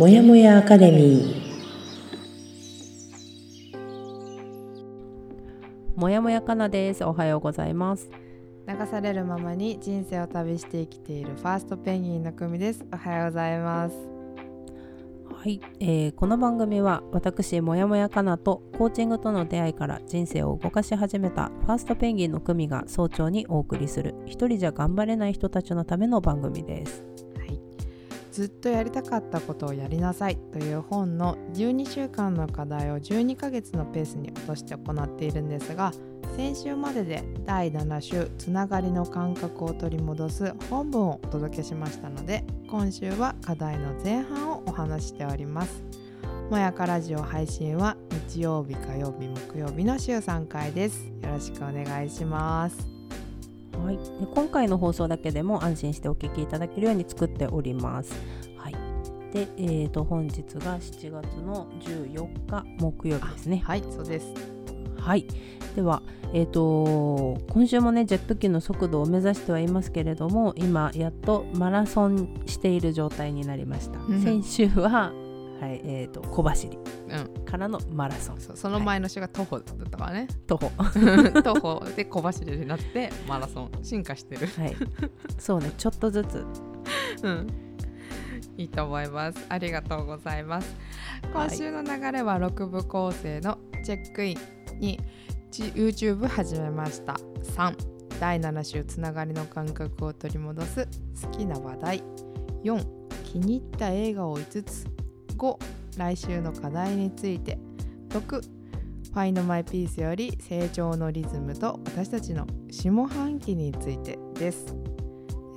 もやもやアカデミー。もやもやかなです。おはようございます。流されるままに人生を旅して生きているファーストペンギンの組です。おはようございます。はい、えーこの番組は私もやもやかなとコーチングとの出会いから人生を動かし始めたファーストペンギンの組が早朝にお送りする一人じゃ頑張れない人たちのための番組です。はいずっとやりたかったことをやりなさいという本の12週間の課題を12ヶ月のペースに落として行っているんですが先週までで第7週つながりの感覚を取り戻す本文をお届けしましたので今週は課題の前半をお話ししております。もやかラジオ配信は日曜日火曜日木曜日の週3回です。よろしくお願いします。はい、で今回の放送だけでも安心してお聞きいただけるように作っております。はい、で、えー、と本日が7月の14日木曜日ですね。はいそうですはい、では、えー、と今週もねジェット機の速度を目指してはいますけれども今やっとマラソンしている状態になりました。うん先週は、はいえー、と小走り。うん。からのマラソン。そその前の週が徒歩だったからね、徒歩。徒歩で小走りになってマラソン。進化してる。はい、そうねちょっとずつ。うん。いいと思います。ありがとうございます。今週の流れは6部構成のチェックインにち YouTube 始めました。3第7週つながりの感覚を取り戻す。好きな話題。4気に入った映画を5つ5来週の課題について。6 Find My Peace より成長のリズムと私たちの下半期についてです、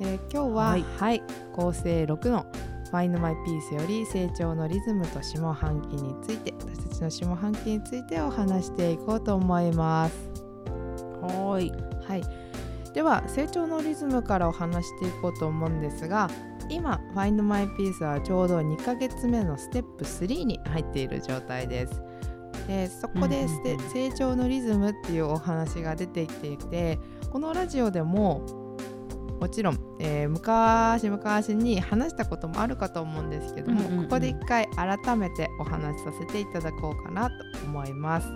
えー今日は、はい。はい、構成6の Find My Peace より成長のリズムと下半期について私たちの下半期についてお話していこうと思います。はーい。はい、では成長のリズムからお話していこうと思うんですが今 Find My Peace はちょうど2ヶ月目のステップ3に入っている状態です。でそこでうん成長のリズムっていうお話が出てきていてこのラジオでももちろん、えー昔々に話したこともあるかと思うんですけども、ここで一回改めてお話しさせていただこうかなと思います。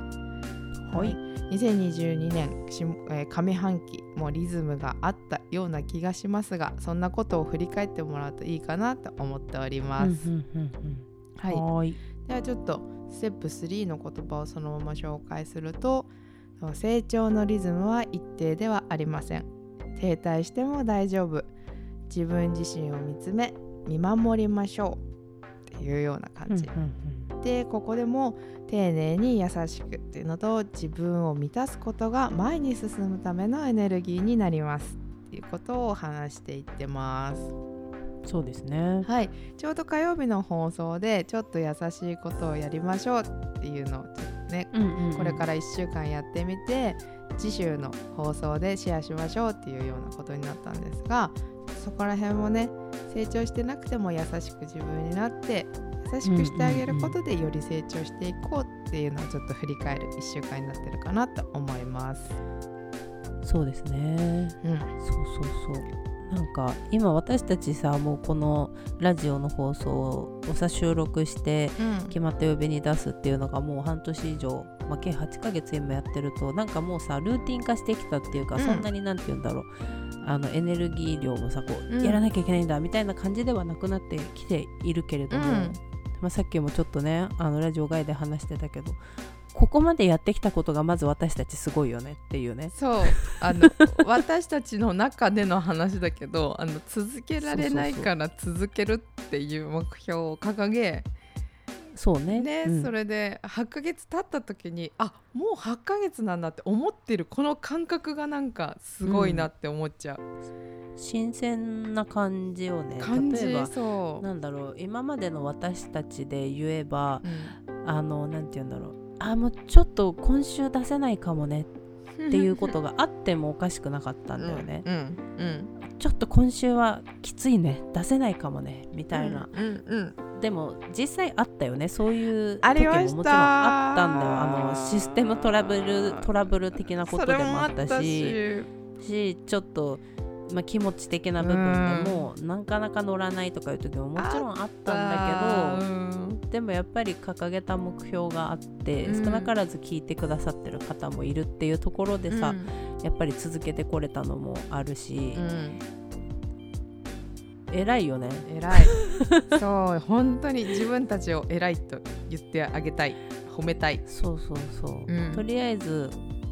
はい。2022年上半期もリズムがあったような気がしますがそんなことを振り返ってもらうといいかなと思っております。はい、ではちょっとステップ3の言葉をそのまま紹介すると成長のリズムは一定ではありません。停滞しても大丈夫。自分自身を見つめ見守りましょう。っていうような感じ、でここでも丁寧に優しくっていうのと自分を満たすことが前に進むためのエネルギーになりますっていうことを話していってます。うんそうですね。はい。ちょうど火曜日の放送でちょっと優しいことをやりましょうっていうのをちょっとねうんうんうん。これから1週間やってみて次週の放送でシェアしましょうっていうようなことになったんですがそこら辺もね成長してなくても優しく自分になって優しくしてあげることでより成長していこうっていうのをちょっと振り返る1週間になってるかなと思います。そうですね。うん、そうそうそう。なんか今私たちさもうこのラジオの放送をさ収録して決まった曜日に出すっていうのがもう半年以上、まあ、計8ヶ月今やってるとなんかもうさルーティン化してきたっていうか、うん。そんなになんて言うんだろう。あのエネルギー量もさこう、うん。やらなきゃいけないんだみたいな感じではなくなってきているけれども、うんまあ、さっきもちょっとねあのラジオ外で話してたけどここまでやってきたことがまず私たちすごいよねっていうね。そう。あの 私たちの中での話だけどあの続けられないから続けるっていう目標を掲げそうね。ね、うん。それで8ヶ月経った時にあもう8ヶ月なんだって思ってるこの感覚がなんかすごいなって思っちゃう、新鮮な感じをね感じ例えばそう、なんだろう今までの私たちで言えばうん。あのなんて言うんだろうあもうちょっと今週出せないかもねっていうことがあってもおかしくなかったんだよね、うんうんちょっと今週はきついね出せないかもねみたいな、うんうんでも実際あったよね。そういうあ時ももちろんあったんだよ。あのシステムトラブルトラブル的なことでもあったし。し。しちょっとまあ、気持ち的な部分でも、なかなか乗らないとかいう時ももちろんあったんだけどでもやっぱり掲げた目標があって、少なからず聞いてくださってる方もいるっていうところでさ、やっぱり続けてこれたのもあるし、偉いよね。偉い。そう本当に自分たちを偉いと言ってあげたい。褒めたい。そうそうそう、うん、とりあえず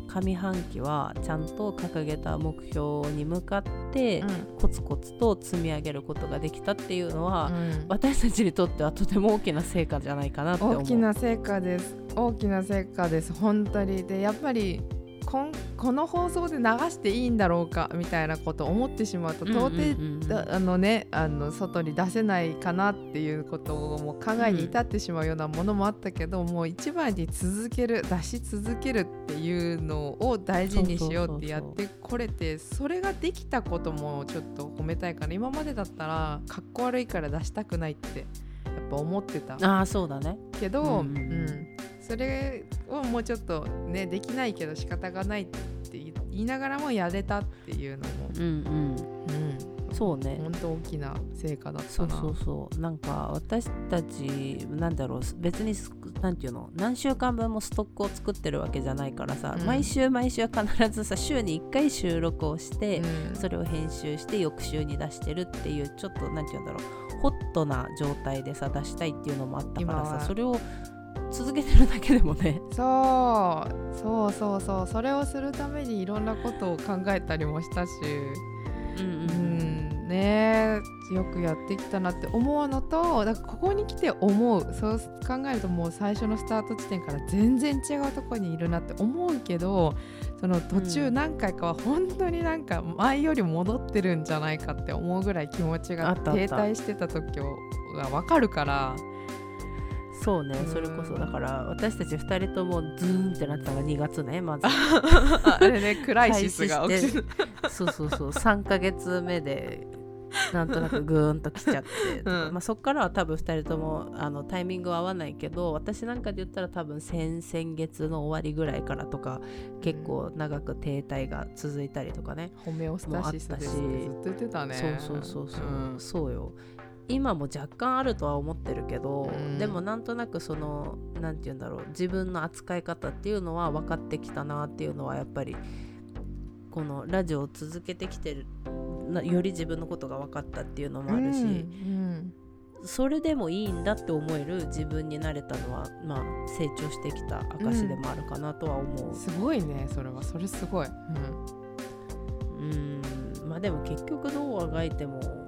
上半期はちゃんと掲げた目標に向かってコツコツと積み上げることができたっていうのは、うん、私たちにとってはとても大きな成果じゃないかなって思う。大きな成果です。大きな成果です。本当に。でやっぱりここの放送で流していいんだろうかみたいなことを思ってしまうと到底、あのねあの外に出せないかなっていうことをもう考えに至ってしまうようなものもあったけど、うん、もう一番に続ける出し続けるっていうのを大事にしようってやってこれてそれができたこともちょっと褒めたいから今までだったらかっこ悪いから出したくないってやっぱ思ってたあそうだね。けど、うん、うんそれをもうちょっとねできないけど仕方がないって言いながらもやれたっていうのも、うんうん。うん、そうね。本当大きな成果だった。そうそうそう。なんか私たちなんだろう。別になんていうの？何週間分もストックを作ってるわけじゃないからさ、うん、毎週毎週必ずさ週に1回収録をして、うん、それを編集して翌週に出してるっていうちょっとなんていうんだろう。ホットな状態でさ出したいっていうのもあったからさそれを続けてるだけでもね。そうそうそうそうそれをするためにいろんなことを考えたりもしたし。うん、うんねよくやってきたなって思うのとだからここに来て思う。そう考えるともう最初のスタート地点から全然違うとこにいるなって思うけどその途中何回かは本当になんか前より戻ってるんじゃないかって思うぐらい気持ちが停滞してた時が分かるから。そうねそれこそだから私たち2人ともズーンってなったのが2月ねまず。あれね クライシスが起きて。そうそうそう。3か月目でなんとなくグーンと来ちゃって、うん、まあ、そこからは多分2人ともあのタイミングは合わないけど私なんかで言ったら多分先々月の終わりぐらいからとか結構長く停滞が続いたりとかね、ホメオスタシスですってずっと言ってたね。そうそうそうそう、う。ん、そうよ今も若干あるとは思ってるけど、うん、でもなんとなくその何て言うんだろう自分の扱い方っていうのは分かってきたなっていうのはやっぱりこのラジオを続けてきてるより自分のことが分かったっていうのもあるし、うん、それでもいいんだって思える自分になれたのは、まあ、成長してきた証でもあるかなとは思う、すごいねそれは。それすごい。うん。まあでも結局どうあがいても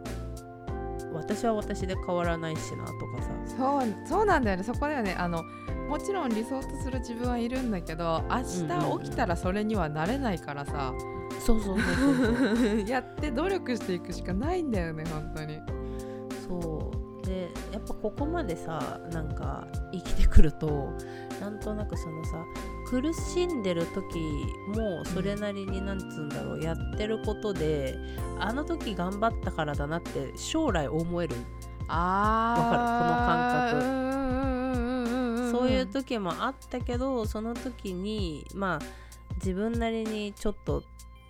私は私で変わらないしなとかさ。そうそうなんだよね。そこだよね。あのもちろん理想とする自分はいるんだけど明日起きたらそれにはなれないからさ、そうそうそうそう。やって努力していくしかないんだよね本当に。そう。でやっぱここまでさなんか生きてくるとなんとなくそのさ苦しんでる時もそれなりになんつうんだろうやってることであの時頑張ったからだなって将来思える。あわかる？この感覚。そういう時もあったけどその時にまあ自分なりにちょっと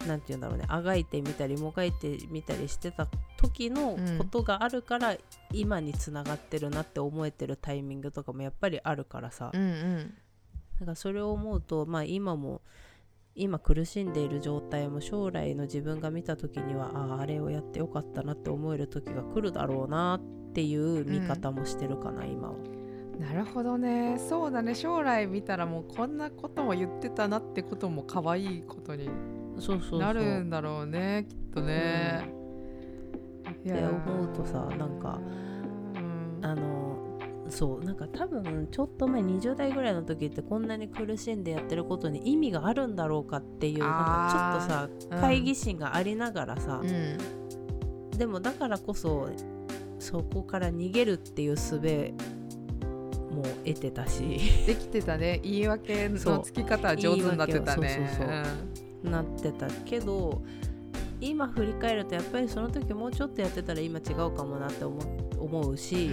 何て言うんだろうねあがいてみたりもがいてみたりしてた時のことがあるから、うん、今につながってるなって思えてるタイミングとかもやっぱりあるからさ、うんうん、だからそれを思うと、まあ、今も今苦しんでいる状態も将来の自分が見た時にはあああれをやってよかったなって思える時が来るだろうなっていう見方もしてるかな、うん、今は。なるほどね。そうだね。将来見たらもうこんなことも言ってたなってことも可愛いことになるんだろうねきっとね。うん、って思うとさなんか、うん、あのそうなんか多分ちょっと前20代ぐらいの時ってこんなに苦しんでやってることに意味があるんだろうかっていうなんかちょっとさ懐疑心がありながらさ、うん、でもだからこそそこから逃げるっていう術も得てたし。できてたね。言い訳のつき方は上手になってたね。なってたけど今振り返るとやっぱりその時もうちょっとやってたら今違うかもなって思思うし、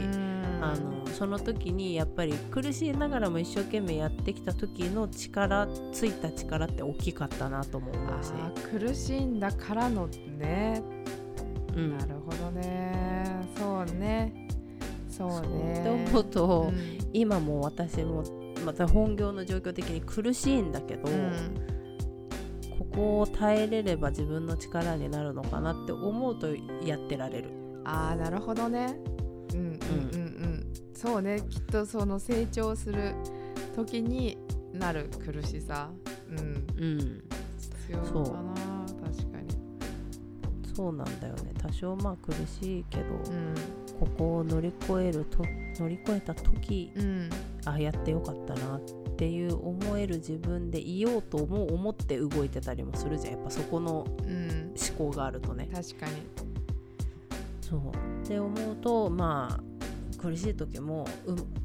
あのその時にやっぱり苦しいながらも一生懸命やってきた時の力ついた力って大きかったなと思うし。苦しんだからのね、うん、なるほどね。そうね。そうね。って思うと、うん、今も私もまた本業の状況的に苦しいんだけど、うん。ここを耐えれれば自分の力になるのかなって思うとやってられる。あーなるほどね。うんうん。うんうんそうねきっとその成長する時になる苦しさ。うん、うん、必要だな確かに。そうなんだよね。多少まあ苦しいけど、うん、ここを乗り越えると乗り越えた時、うん、あやってよかったなっていう思える自分でいようとも思って動いてたりもするじゃん。やっぱそこの思考があるとね。うん、確かに。そう。って思うとまあ苦しい時も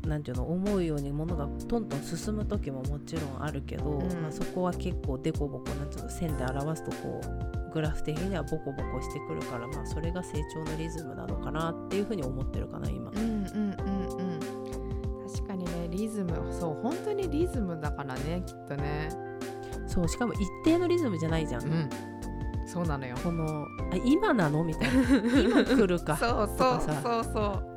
何て言うの思うようにものがトントン進む時ももちろんあるけど、うん、まあ、そこは結構デコボコなんていうの線で表すとこうグラフ的にはボコボコしてくるから、まあ、それが成長のリズムなのかなっていうふうに思ってるかな今。うんうんうんうん。リズムそう本当にリズムだからねきっとね。そうしかも一定のリズムじゃないじゃん、うん、そうなのよ。このあ今なの？みたいな。今来るか？そうそう。そうそう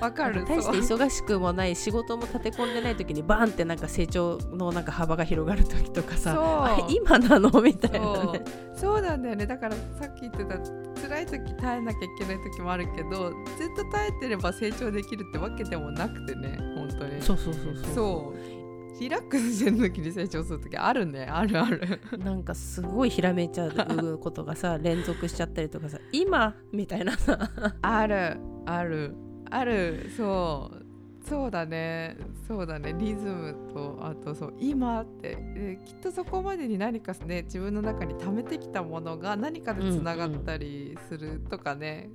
わかる大して忙しくもない仕事も立て込んでない時にバンってなんか成長のなんか幅が広がる時とかさ今なの？みたいな、ね、そう。なんだよね。だからさっき言ってた辛い時耐えなきゃいけない時もあるけどずっと耐えてれば成長できるってわけでもなくてね本当に。そうそうそうそう。そう。リラックスしてる時に成長する時あるね。あるある。なんかすごいひらめいちゃうことがさ連続しちゃったりとかさ今？みたいなさ。あるあるあるそうそうだねそうだねリズムとあとそう今ってえきっとそこまでに何かね自分の中に溜めてきたものが何かでつながったりするとかね、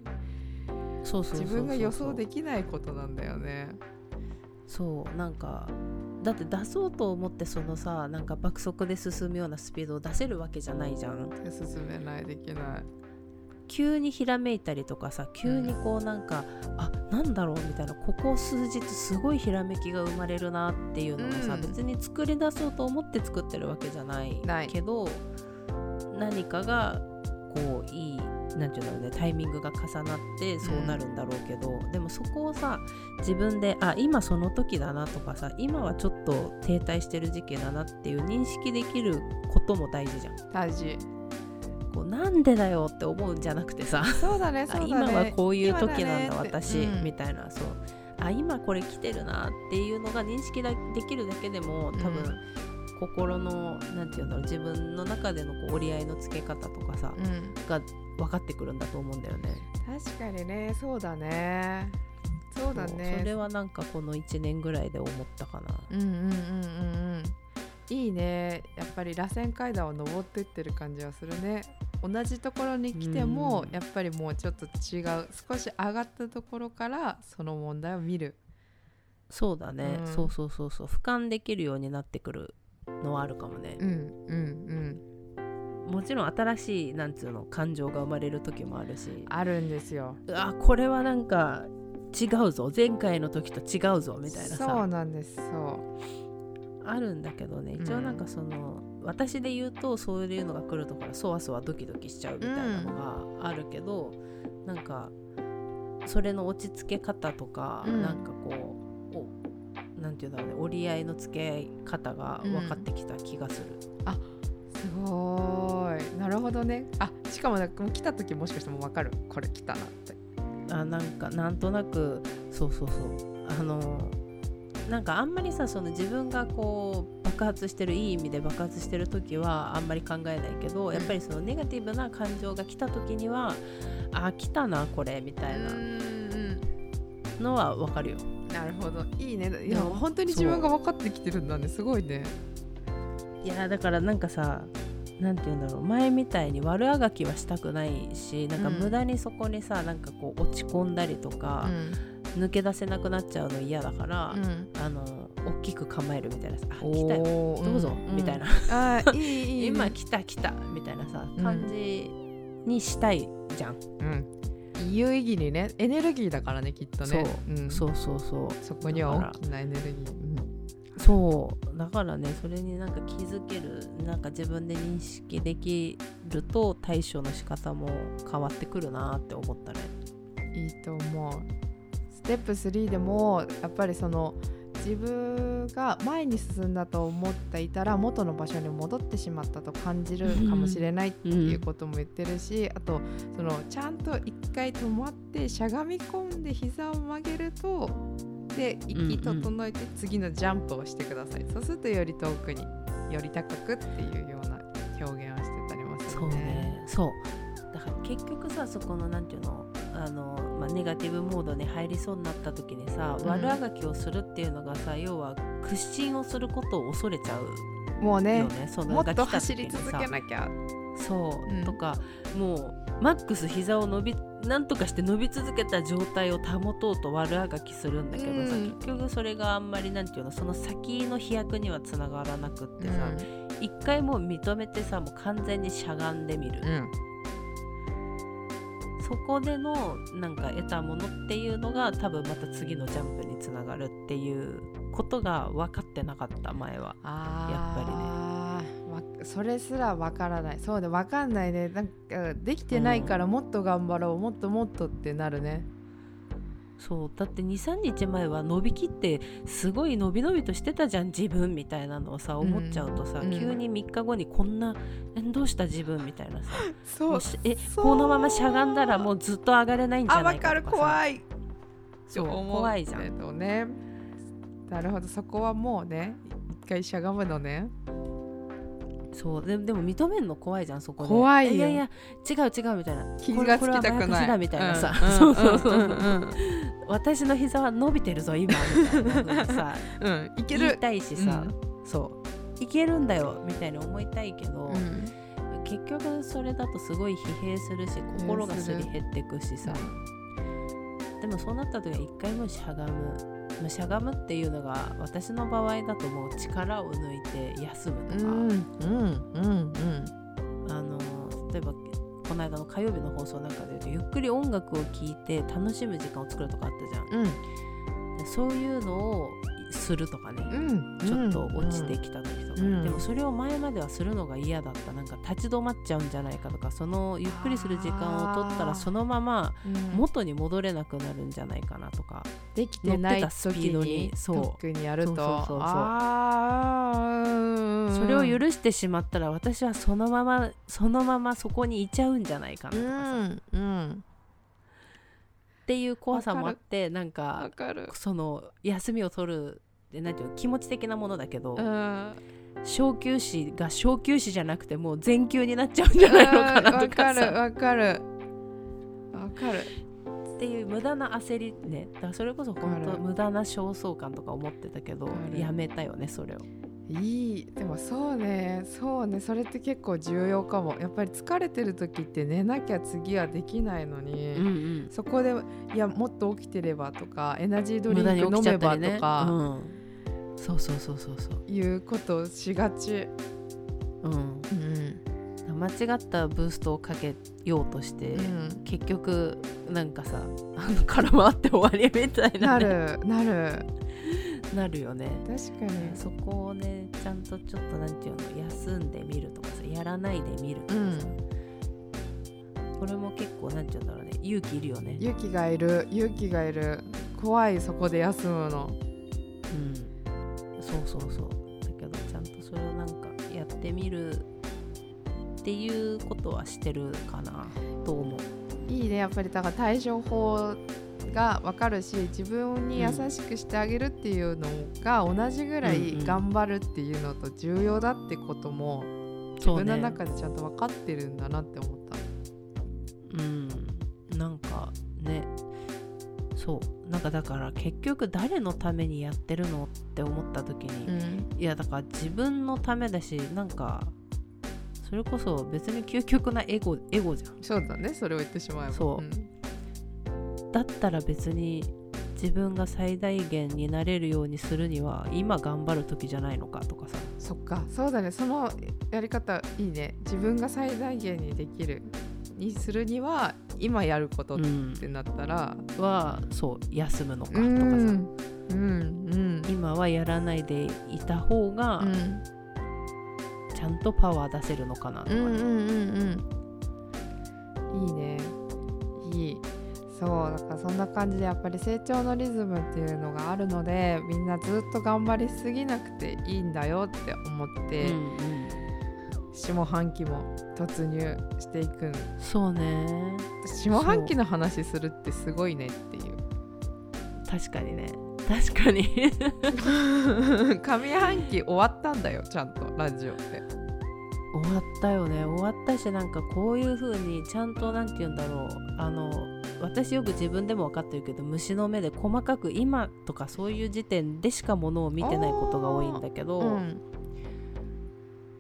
そうそう自分が予想できないことなんだよね。そうなんかだって出そうと思ってそのさなんか爆速で進むようなスピードを出せるわけじゃないじゃん。進めないできない。急にひらめいたりとかさ急にこうなんか、うん、あなんだろうみたいなここ数日すごいひらめきが生まれるなっていうのがさ、うん、別に作り出そうと思って作ってるわけじゃないけど何かがこういいなんていうんだろうねタイミングが重なってそうなるんだろうけど、うん、でもそこをさ自分であ今その時だなとかさ今はちょっと停滞してる時期だなっていう認識できることも大事じゃん。大事こうなんでだよって思うんじゃなくてさ。そうだね今はこういう時なんだ私、うん、みたいなそう。あ今これ来てるなっていうのが認識できるだけでも多分、うん、心のなんていうんだろう自分の中でのこう折り合いのつけ方とかさ、うん、が分かってくるんだと思うんだよね。確かにねそうだね。そうだね。それはなんかこの1年ぐらいで思ったかな。うんうんうんうんうんいいね。やっぱり螺旋階段を登ってってる感じはするね。同じところに来ても、やっぱりもうちょっと違う少し上がったところからその問題を見る。そうだね、うん、そうそうそうそう。俯瞰できるようになってくるのはあるかもね。うんうんうん。もちろん新しいなんつうの感情が生まれる時もあるし。あるんですよ。あこれはなんか違うぞ。前回の時と違うぞみたいなさ。そうなんですそうあるんだけどね一応なんかその、うん、私で言うとそういうのが来るところそわそわドキドキしちゃうみたいなのがあるけど、うん、なんかそれの落ち着け方とか、うん、なんかこうなんていうんだろうね折り合いのつけ方が分かってきた気がする。うん、あすごい。なるほどね。あしかもなんか来た時もしかしても分かる。これ来たなって。あなんかなんとなくそうそうそう。あのなんかあんまりさその自分がこう爆発してるいい意味で爆発してる時はあんまり考えないけどやっぱりそのネガティブな感情が来た時にはあ来たなこれみたいなのは分かるよ。なるほど。いいね。いや本当に自分が分かってきてるんだね。すごいね。いやだからなんかさなんて言うんだろう。前みたいに悪あがきはしたくないしなんか無駄にそこにさ、うん、なんかこう落ち込んだりとか、うん、抜け出せなくなっちゃうの嫌だから、うん、あの大きく構えるみたいなさ「あ来たよ。どうぞ」みたいな「あいいいい 今来た来た」みたいなさ感じにしたいじゃん。うん。有意義にねエネルギーだからねきっとね。そう,、ん、そうそうそう。そこには大きなエネルギー、そう。だからねそれになんか気づけるなんか自分で認識できると対処の仕方も変わってくるなって思ったね。いいと思う。ステップ3でもやっぱりその自分が前に進んだと思っていたら元の場所に戻ってしまったと感じるかもしれないっていうことも言ってるし、あとそのちゃんと一回止まってしゃがみ込んで膝を曲げるとで息整えて次のジャンプをしてください、そうするとより遠くにより高くっていうような表現をしてたりますよね。そうね。そう。だから結局さそこのなんていうの？あの、まあ、ネガティブモードに入りそうになった時にさ、うん。悪あがきをするっていうのがさ要は屈伸をすることを恐れちゃうもうねよねそのもっと走り続けなきゃ。そう、うん。とかもうマックス膝を伸びなんとかして伸び続けた状態を保とうと悪あがきするんだけどさ、うん。結局それがあんまりなんていうのその先の飛躍にはつながらなくってさ、一回もう認めてさもう完全にしゃがんでみる、うんそこでのなんか得たものっていうのが多分また次のジャンプにつながるっていうことが分かってなかった前は。あやっぱりね。それすらわからない。そうでわかんないね。なんかできてないからもっと頑張ろう、もっともっとってなるねそうだって23日前は伸びきってすごい伸び伸びとしてたじゃん自分みたいなのをさうん。思っちゃうとさ、うん。急に3日後にこんなえどうした自分みたいなさそもうしえこのまましゃがんだらもうずっと上がれないんじゃないかとかさ。怖い。そう怖いじゃん。ねなるほど。そこはもうね一回しゃがむのねそう。ででも認めるの怖いじゃんそこで。怖いよ。いやいや違う違うみたいな。気がつきたくない。だみたいな。さ、うんそう。そうそう,、うんうん。私の膝は伸びてるぞ今みたいなさ うんうんいける。言いたいしさ、そう。いけるんだよみたいに思いたいけど、うん。結局それだとすごい疲弊するし心がすり減ってくしさ。でもそうなった時は一回もしゃがむ。まあしゃがむっていうのが私の場合だともう力を抜いて休むとか、うん。うんうんうんあの例えばこの間の火曜日の放送なんかで言うとゆっくり音楽を聴いて楽しむ時間を作るとかあったじゃん。うん。でそういうのをするとかね、うん。ちょっと落ちてきた時とか、うん。でもそれを前まではするのが嫌だった。なんか立ち止まっちゃうんじゃないかとかそのゆっくりする時間を取ったらそのままうん。元に戻れなくなるんじゃないかなとか、できてないスピード時ににそう。特にやると。そうそうそうそう。あー。それを許してしまったら私はそのままそのままそこにいちゃうんじゃないかなとかさ、っうんうんていう怖さもあってなんわかその休みを取るでなんていうの気持ち的なものだけど、うん。小休止が小休止じゃなくてもう全休になっちゃうんじゃないのかなわとかさ。かるわかる。わかる。っていう無駄な焦りね。だからそれこそ本当無駄な焦燥感とか思ってたけどやめたよねそれをいい。でもそうね。そうね。それって結構重要かも。やっぱり疲れてる時って寝なきゃ次はできないのに、んそこでいやもっと起きてればとかエナジードリンク飲めばとか、うん、そうそうそうそうそう。いうことをしがち、うん。うん。間違ったブーストをかけようとして、うん。結局なんかさあの空回って終わりみたいな,、なね、るなるなるよね。確かに。そこをねちゃんとちょっとなんていうの休んでみるとかさやらないでみるとかさ、これも結構なんていうんだろうね勇気いるよね。勇気がいる。勇気がいる。怖いそこで休むの。うん。そうそうそう。だけどちゃんとそれをなんかやってみるっていうことはしてるかなと思う。いいねやっぱりだから対処法が分かるし自分に優しくしてあげるっていうのが同じぐらいうんうん。頑張るっていうのと重要だってことも自分の中でちゃんと分かってるんだなって思った。うん。なんかね。そう。なんかだから結局誰のためにやってるのって思った時に、いやだから自分のためだしなんかそれこそ別に究極なエゴエゴじゃん。そうだね。それを言ってしまえば。そうんだったら別に自分が最大限になれるようにするには今頑張る時じゃないのかとかさ。そっか。そうだね。そのやり方いいね。自分が最大限にできるにするには今やることっうんてなったら、はそう休むのかとかさ、うん。うん。今はやらないでいた方がうん。ちゃんとパワー出せるのかなとかね、うんうんうんうん。いいね。いいそうだからそんな感じでやっぱり成長のリズムっていうのがあるのでみんなずっと頑張りすぎなくていいんだよって思って、うんうん下半期も突入していくん。そうね。下半期の話するってすごいねっていう。確かにね。確かに。上半期終わったんだよちゃんとラジオって。終わったよね。終わったしなんかこういう風にちゃんとなんて言うんだろう。あの私よく自分でも分かってるけど虫の目で細かく今とかそういう時点でしかものを見てないことが多いんだけど、うん。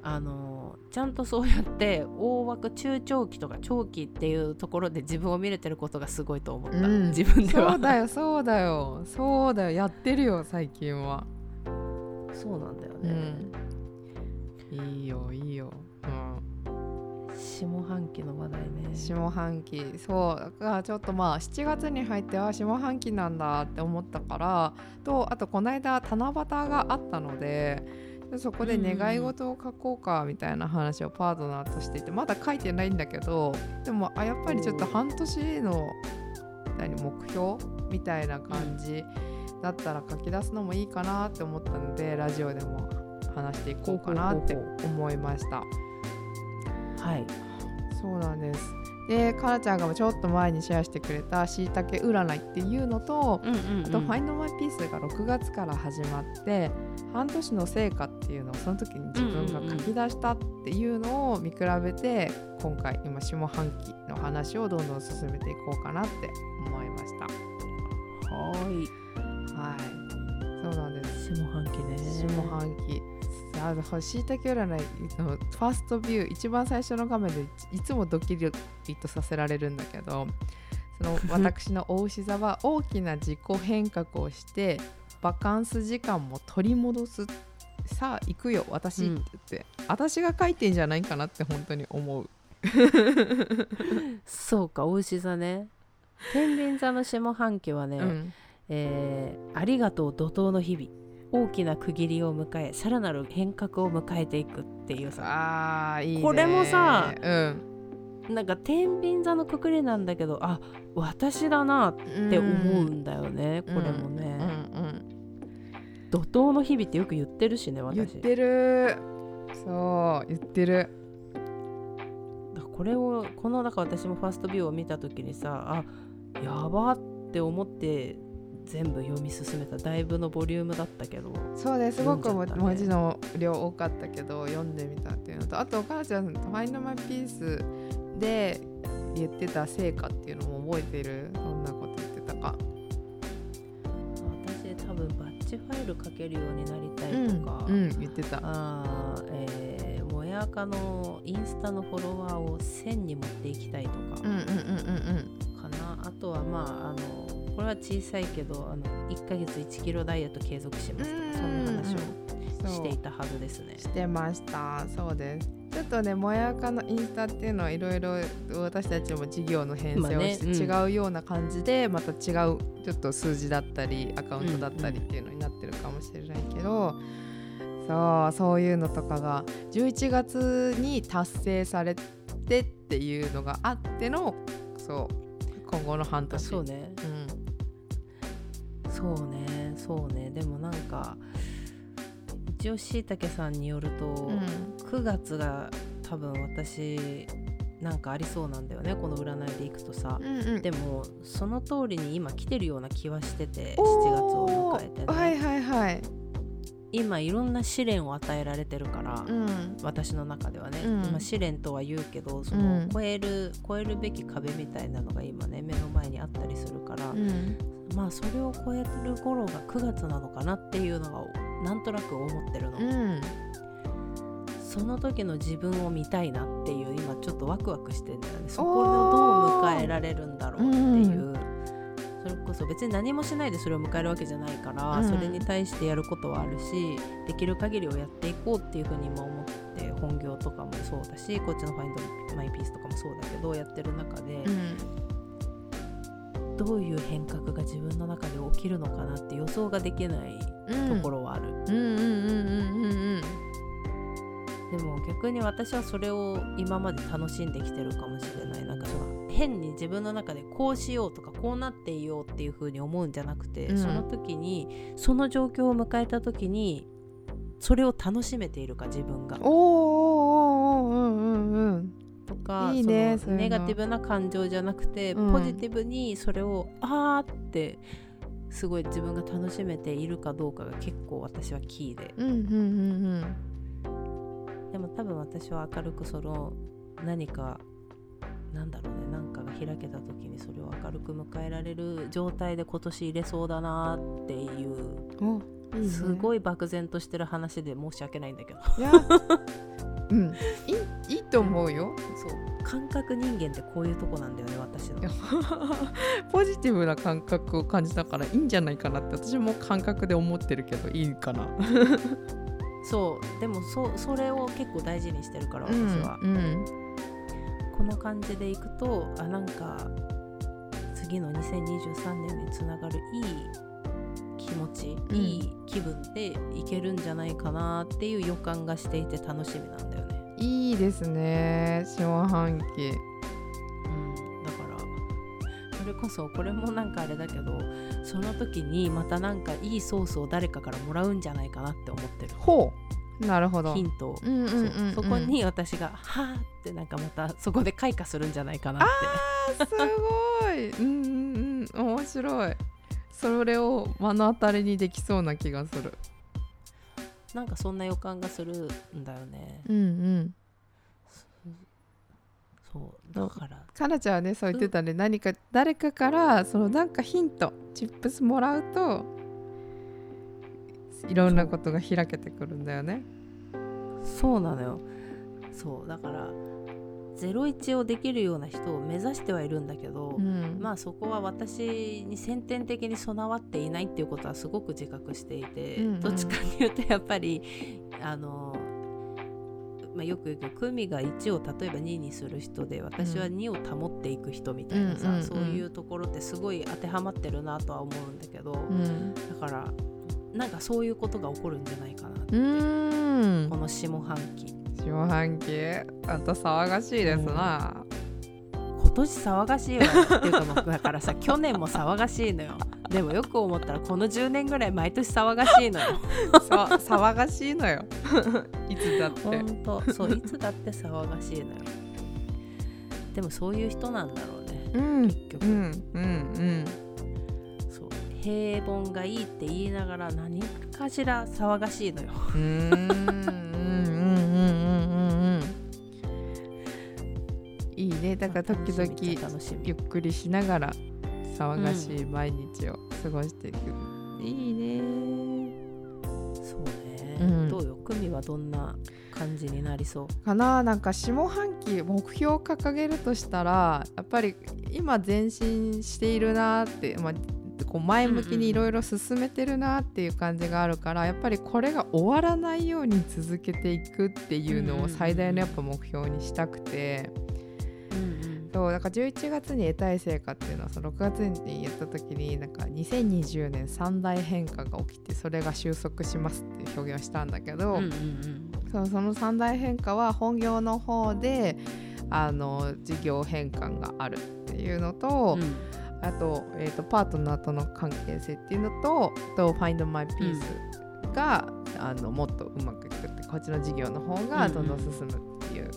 あのちゃんとそうやって大枠中長期とか長期っていうところで自分を見れてることがすごいと思った、うん。自分では。そうだよそうだよ。そうだよ。やってるよ最近は。そうなんだようね、ん。いいよいいよ、うん、下半期の話題ね。下半期。そう。だからちょっとまあ7月に入っては下半期なんだって思ったからとあとこの間七夕があったのででそこで願い事を書こうかみたいな話をパートナーとしていてまだ書いてないんだけどでもあやっぱりちょっと半年の何目標みたいな感じだったら書き出すのもいいかなって思ったのでラジオでも話していこうかなって思いました。はいそうなんです。でかなちゃんがちょっと前にシェアしてくれたしいたけ占いっていうのと、うんうん、うん、あと「Find My Peace」が6月から始まって半年の成果っていうのをその時に自分が書き出したっていうのを見比べて今回今下半期の話をどんどん進めていこうかなって思いました。はーい。はい。そうなんです。下半期ね。下半期あのしいたけ占いのファーストビュー一番最初の画面でいいつもドキリとさせられるんだけどその 私のお牛座は大きな自己変革をしてバカンス時間も取り戻す。さあ行くよ私。って言って、私が書いてんじゃないかなって本当に思う。そうかお牛座ね。天秤座の下半期はね、うん。えーありがとう怒涛の日々大きな区切りを迎えさらなる変革を迎えていくっていうさ。あーいいねこれもさうん。なんか天秤座のくくりなんだけどあ私だなって思うんだよね、これもね、うんうん怒涛の日々ってよく言ってるしね私。言ってる。そう言ってる。これをこのだから私もファーストビューを見た時にさあやばって思って全部読み進めただいぶのボリュームだったけど。そうです。ごくね文字の量多かったけど読んでみた。っていうのとあとお母ちゃん「ファインドマイピースで言ってた成果っていうのも覚えてる。どんなこと言ってたか。私多分バッチファイル書けるようになりたいとか、うん、言ってた。あーえーもやかのインスタのフォロワーを1000に持っていきたいとか。うんうんうんうん。かな、あとはまああのこれは小さいけどあの1ヶ月1キロダイエット継続しますとかそんな話をしていたはずですね。してました。そうです。ちょっとねもやかのインスタっていうのはいろいろ私たちも事業の編成をして違うような感じで、また違うちょっと数字だったりアカウントだったりっていうのになってるかもしれないけど、そうそういうのとかが11月に達成されてっていうのがあってのそう今後の半あ年そうね。うんそうねそうね。でもなんか一応しいたけさんによると、うん。9月が多分私なんかありそうなんだよねこの占いでいくとさ、うんうん。でもその通りに今来てるような気はしてて7月を迎えてね、はいはいはい。今いろんな試練を与えられてるから、うん。私の中ではね、うん。今試練とは言うけどそうん。の超える、超えるべき壁みたいなのが今ね目の前にあったりするから、うんまあそれを超えてる頃が9月なのかなっていうのがなんとなく思ってるの、うん。その時の自分を見たいなっていう今ちょっとワクワクしてんだよね。そこをどう迎えられるんだろうっていう、それこそ別に何もしないでそれを迎えるわけじゃないから、うん。それに対してやることはあるしできる限りをやっていこうっていうふうに今思って本業とかもそうだしこっちの「ファインドマイピースとかもそうだけどやってる中で、うん、どういう変革が自分の中で起きるのかなって予想ができないところはある。でも逆に私はそれを今まで楽しんできてるかもしれない。なんかその変に自分の中でこうしようとかこうなっていようっていう風に思うんじゃなくて、うん、その時にその状況を迎えた時にそれを楽しめているか自分が。おおうんうんうんとかいい、ね、そのネガティブな感情じゃなくて、うん、ポジティブにそれをあーってすごい自分が楽しめているかどうかが結構私はキーで。うんうんうんうん。でも多分私は明るくその何かなんだろうね何かが開けた時にそれを明るく迎えられる状態で今年入れそうだなっていうすごい漠然としてる話で申し訳ないんだけど うん。いいいいと思うよ。そう。感覚人間ってこういうとこなんだよね私の。ポジティブな感覚を感じたからいいんじゃないかなって私も感覚で思ってるけどいいかな。そう。でもそそれを結構大事にしてるから私は、うん。うんこの感じでいくとあなんか次の2023年につながるいい気持ち、うん、いい気分でいけるんじゃないかなっていう予感がしていて楽しみなんだよね。いいですね下半期。うん、だからそれこそこれもなんかあれだけどその時にまたなんかいいソースを誰かからもらうんじゃないかなって思ってる。ほうなるほど。ヒント。を、うんうんうんうん、そこに私が「はあ」ってなんかまたそこで開花するんじゃないかなって。あすごい。うんうんうん。面白いそれを目の当たりにできそうな気がする。なんかそんな予感がするんだよね。うんうん。そうだから。かなちゃんはねそう言ってたね、うん、何か誰かからそのなんかヒントチップスもらうといろんなことが開けてくるんだよね。そうなのよ。そうだから01をできるような人を目指してはいるんだけど、うん、まあそこは私に先天的に備わっていないっていうことはすごく自覚していて、うんうん、どっちかにいうとやっぱりあの、まあ、よく言う組が1を例えば2にする人で私は2を保っていく人みたいなさ、うん、そういうところってすごい当てはまってるなとは思うんだけど、うん、だからなんかそういうことが起こるんじゃないかなって。この下半期下半期あんた騒がしいですな、今年騒がしいわ。っていうかもだからさ 去年も騒がしいのよ。でもよく思ったらこの10年ぐらい毎年騒がしいのよ。そう騒がしいのよ。いつだって。本当。そういつだって騒がしいのよ。でもそういう人なんだろうね、うん、結局。うんうんうん。平凡がいいって言いながら何かしら騒がしいのよ。うんうんいいね。だから時々ゆっくりしながら騒がしい毎日を過ごしていく、うん、いいね。そうね、うん、どうよ組はどんな感じになりそう？かな。なんか下半期目標を掲げるとしたらやっぱり今前進しているなって、まあ、こう前向きにいろいろ進めてるなっていう感じがあるから、やっぱりこれが終わらないように続けていくっていうのを最大のやっぱ目標にしたくて。そうだから11月に得たい成果っていうのはその6月にやった時になんか2020年三大変化が起きてそれが収束しますっていう表現をしたんだけど、そのその三大変化は本業の方であの事業変換があるっていうのと、うん。あと,、えーと、パートナーとの関係性っていうのとと Find My Peace が、うん、あのもっとうまくいくってこっちの事業の方がどんどん進むっていう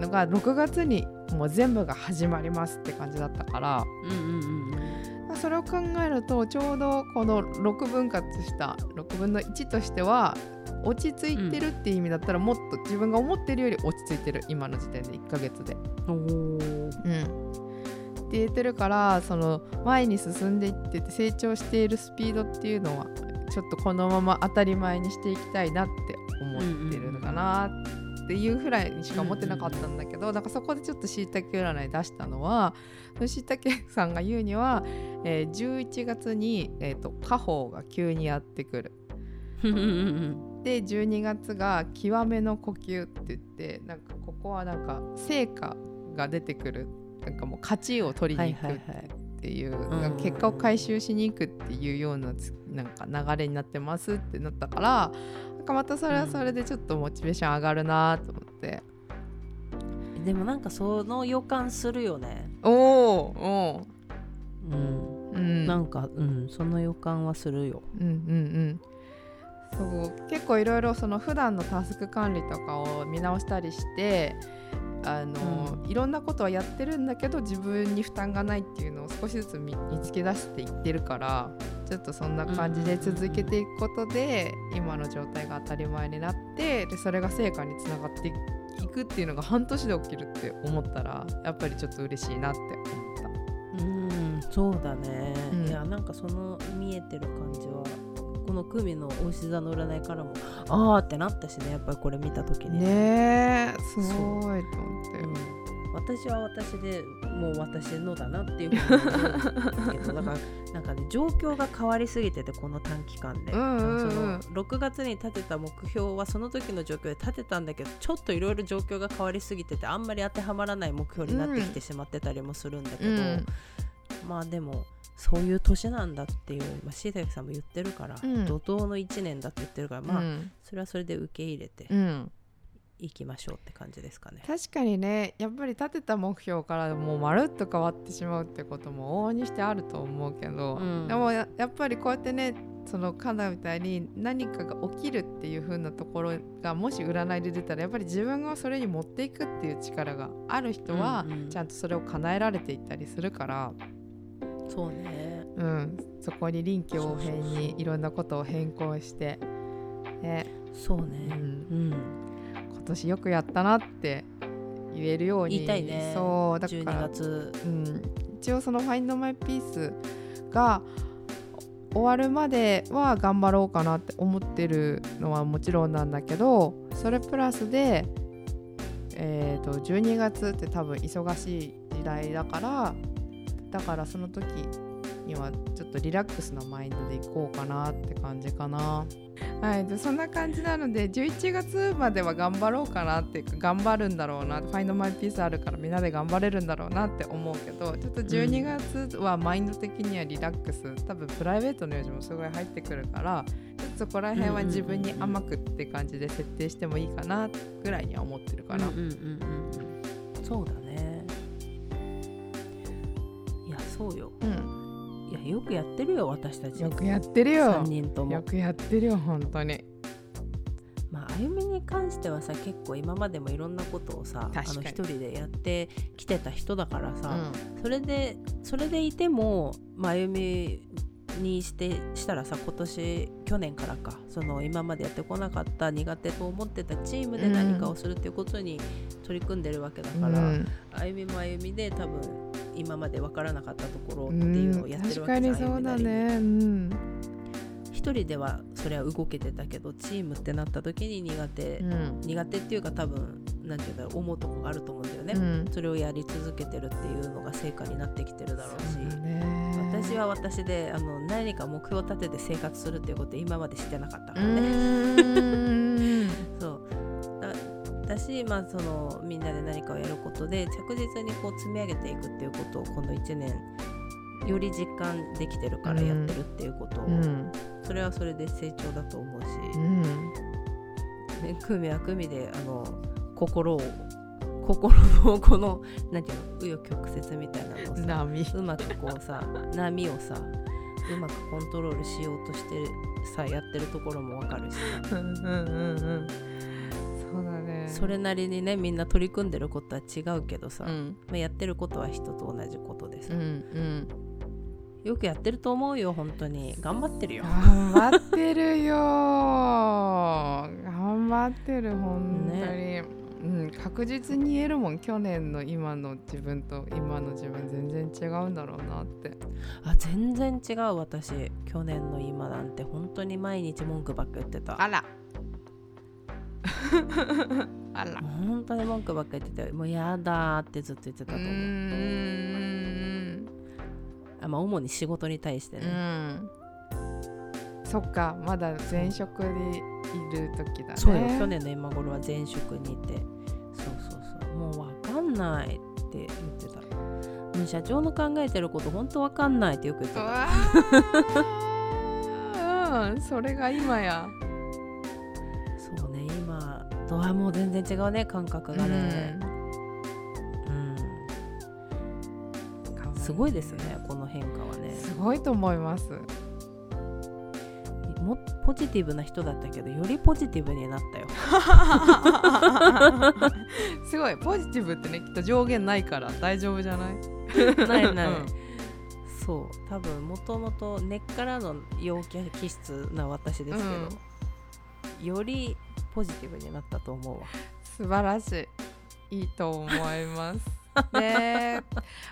のが6月にもう全部が始まりますって感じだったから、うんうんうん、それを考えるとちょうどこの6分割した6分の1としては落ち着いてるっていう意味だったら、もっと自分が思ってるより落ち着いてる今の時点で1ヶ月で。うん。って言ってるからその前に進んでいってて成長しているスピードっていうのはちょっとこのまま当たり前にしていきたいなって思ってるのかなっていうふらいにしか思ってなかったんだけどだからそこでちょっとしいたけ占い出したのはしいたけさんが言うには、えー、11月に、えーと、と家宝が急にやってくる。で12月が「極めの呼吸」って言ってなんかここはなんか成果が出てくる。なんかもう勝ちを取りに行くっていう、はいはいはい、結果を回収しに行くっていうようななんか流れになってますってなったからかまたそれはそれでちょっとモチベーション上がるなと思って。でもなんかその予感するよね。おおうん、うん、なんかうんその予感はするよ。うんうんうん。そう結構いろいろその普段のタスク管理とかを見直したりしてあの、うん、いろんなことはやってるんだけど自分に負担がないっていうのを少しずつ見つけ出していってるからちょっとそんな感じで続けていくことで、今の状態が当たり前になってでそれが成果につながっていくっていうのが半年で起きるって思ったらやっぱりちょっと嬉しいなって思った。うんそうだね、うん、いやなんかその見えてる感じはこの組のお牛座の占いからもああってなったしねやっぱりこれ見た時にね。すごいと思って、う。ん、私は私でもう私のだなっていうふうに思うけど だからなんかね状況が変わりすぎててこの短期間で、うんうんうん、その6月に立てた目標はその時の状況で立てたんだけどちょっといろいろ状況が変わりすぎててあんまり当てはまらない目標になってきてしまってたりもするんだけど、うん、まあでもそういう年なんだっていう、まあ、椎崎さんも言ってるから、うん、怒涛の1年だって言ってるからまあ、うん、それはそれで受け入れて、いきましょうって感じですかね。確かにねやっぱり立てた目標からもうまるっと変わってしまうってことも往々にしてあると思うけど、うん、でもやっぱりこうやってねそのカナみたいに何かが起きるっていう風なところがもし占いで出たらやっぱり自分がそれに持っていくっていう力がある人はちゃんとそれを叶えられていったりするから。うんうんそうね、うん、そこに臨機応変にいろんなことを変更してね。そうね、うん、うん、今年よくやったなって言えるように。言いね。そうだから月、うん、一応その「Find My Peace」が終わるまでは頑張ろうかなって思ってるのはもちろんなんだけどそれプラスでえーと12月って多分忙しい時代だからだからその時にはちょっとリラックスなマインドでいこうかなって感じかな。はい、でそんな感じなので11月までは頑張ろうかなっていうか頑張るんだろうなファインドマイピースあるからみんなで頑張れるんだろうなって思うけどちょっと12月はマインド的にはリラックス、うん、多分プライベートの用事もすごい入ってくるからちょっとそこら辺は自分に甘くって感じで設定してもいいかなぐらいには思ってるかな。うんうんうんうん、そうだねそうよ、うん、いやよくやってるよ私たち。よくやってるよ。3人とも。よくやってるよ本当に。まあ歩みに関してはさ結構今までもいろんなことをさあの一人でやってきてた人だからさ、うん、それでそれでいても、まあ、歩みにしてしたらさ今年去年からかその今までやってこなかった苦手と思ってたチームで何かをするっていうことに取り組んでるわけだから、うん、歩みも歩みで多分今まで分からなかったところっていうのをやってるわけじゃん、確かにそうだね、うん、一人ではそれは動けてたけどチームってなった時に苦手、うん、苦手っていうか多分なんていうんだろう思うとこがあると思うんだよね、うん、それをやり続けてるっていうのが成果になってきてるだろうし。私は私であの何か目標を立てて生活するっていうこと今までしてなかったからね。そうし、まあ、そのみんなで何かをやることで着実にこう積み上げていくっていうことをこの1年より実感できてるからやってるっていうことを、うん、それはそれで成長だと思うし、うん、ね、組は組であの心を心のこの何ていうの紆余曲折みたいなのをさうまくこうさ波をさうまくコントロールしようとしてさやってるところもわかるしさ。うんうんうんうんそれなりにねみんな取り組んでることは違うけどさ、うん、まあ、やってることは人と同じことでさ、うんうん、よくやってると思うよ本当に。頑張ってるよ。頑張ってるよ。頑張ってる本当に、ね、うん、確実に言えるもん去年の今の自分と今の自分全然違うんだろうなって。あ全然違う私。去年の今なんて。本当に毎日文句ばっか言ってた。あら あら。本当に文句ばっかり言っててもうやだってずっと言ってたと思う。あまあ主に仕事に対してね、そっかまだ前職でいる時だね。そうよ。去年の今頃は前職にいて。そうそうそう。もう分かんないって言ってた。もう社長の考えてること本当分かんないってよく言ってた。うん。それが今やとはもう全然違うね感覚がね、うん、すごいですねこの変化はね。すごいと思います。もポジティブな人だったけどよりポジティブになったよ。すごいポジティブってねきっと上限ないから大丈夫じゃない？ないない、うん。そう。多分もともと根っからの陽キャ気質な私ですけど、よりポジティブになったと思うわ。素晴らしい。いいと思います。ね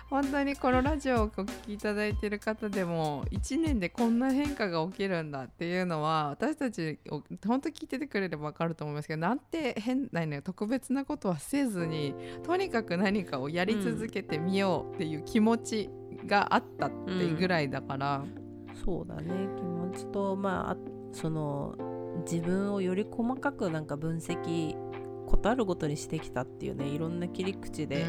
本当にこのラジオをお聞きいただいている方でも1年でこんな変化が起きるんだっていうのは私たちを本当聞いててくれれば分かると思いますけどなんて変なね特別なことはせずにとにかく何かをやり続けてみようっていう気持ちがあったっていうぐらいだから、そうだね。気持ちとまああその自分をより細かくなんか分析ことあるごとにしてきたっていうねいろんな切り口で、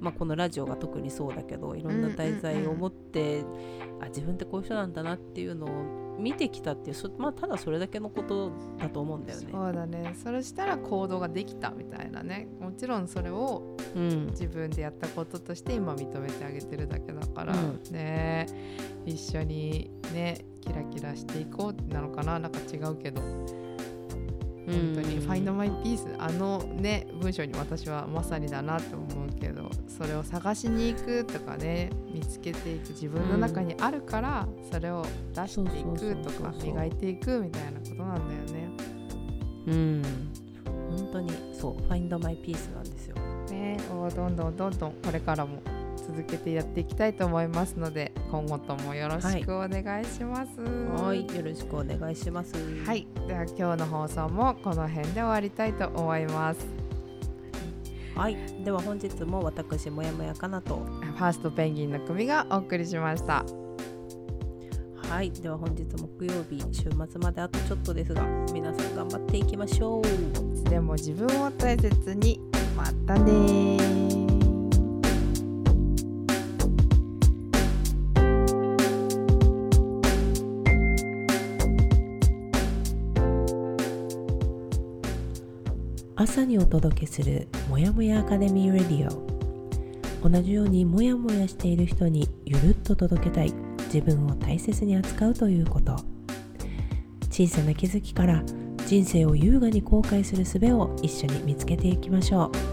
まあ、このラジオが特にそうだけどいろんな題材を持って、あ自分ってこういう人なんだなっていうのを見てきたっていうそ、まあ、ただそれだけのことだと思うんだよね。そうだね。それしたら行動ができたみたいなね。もちろんそれをうん。自分でやったこととして今認めてあげてるだけだから、うん。ね。一緒にねキラキラしていこうってなのかな。なんか違うけど。本当に「Find My Peace」あのね文章に私はまさにだなと思うけどそれを探しに行くとかね見つけていく自分の中にあるから、それを出していくとか磨いていくみたいなことなんだよね。うん。本当に。そう「Find My Peace」なんですよ。ね。をどんどんどんどん。これからも続けてやっていきたいと思いますので今後ともよろしくお願いします。はいよろしくお願いします。はい、では今日の放送もこの辺で終わりたいと思います。はい、では本日も私もやもやかなとファーストペンギンの組がお送りしました。はいでは本日木曜日週末まであとちょっとですが皆さん頑張っていきましょういつでも自分を大切にまたね朝にお届けするもやもやアカデミーレディオ。同じようにもやもやしている人にゆるっと届けたい自分を大切に扱うということ。小さな気づきから人生を優雅に後悔する術を一緒に見つけていきましょう。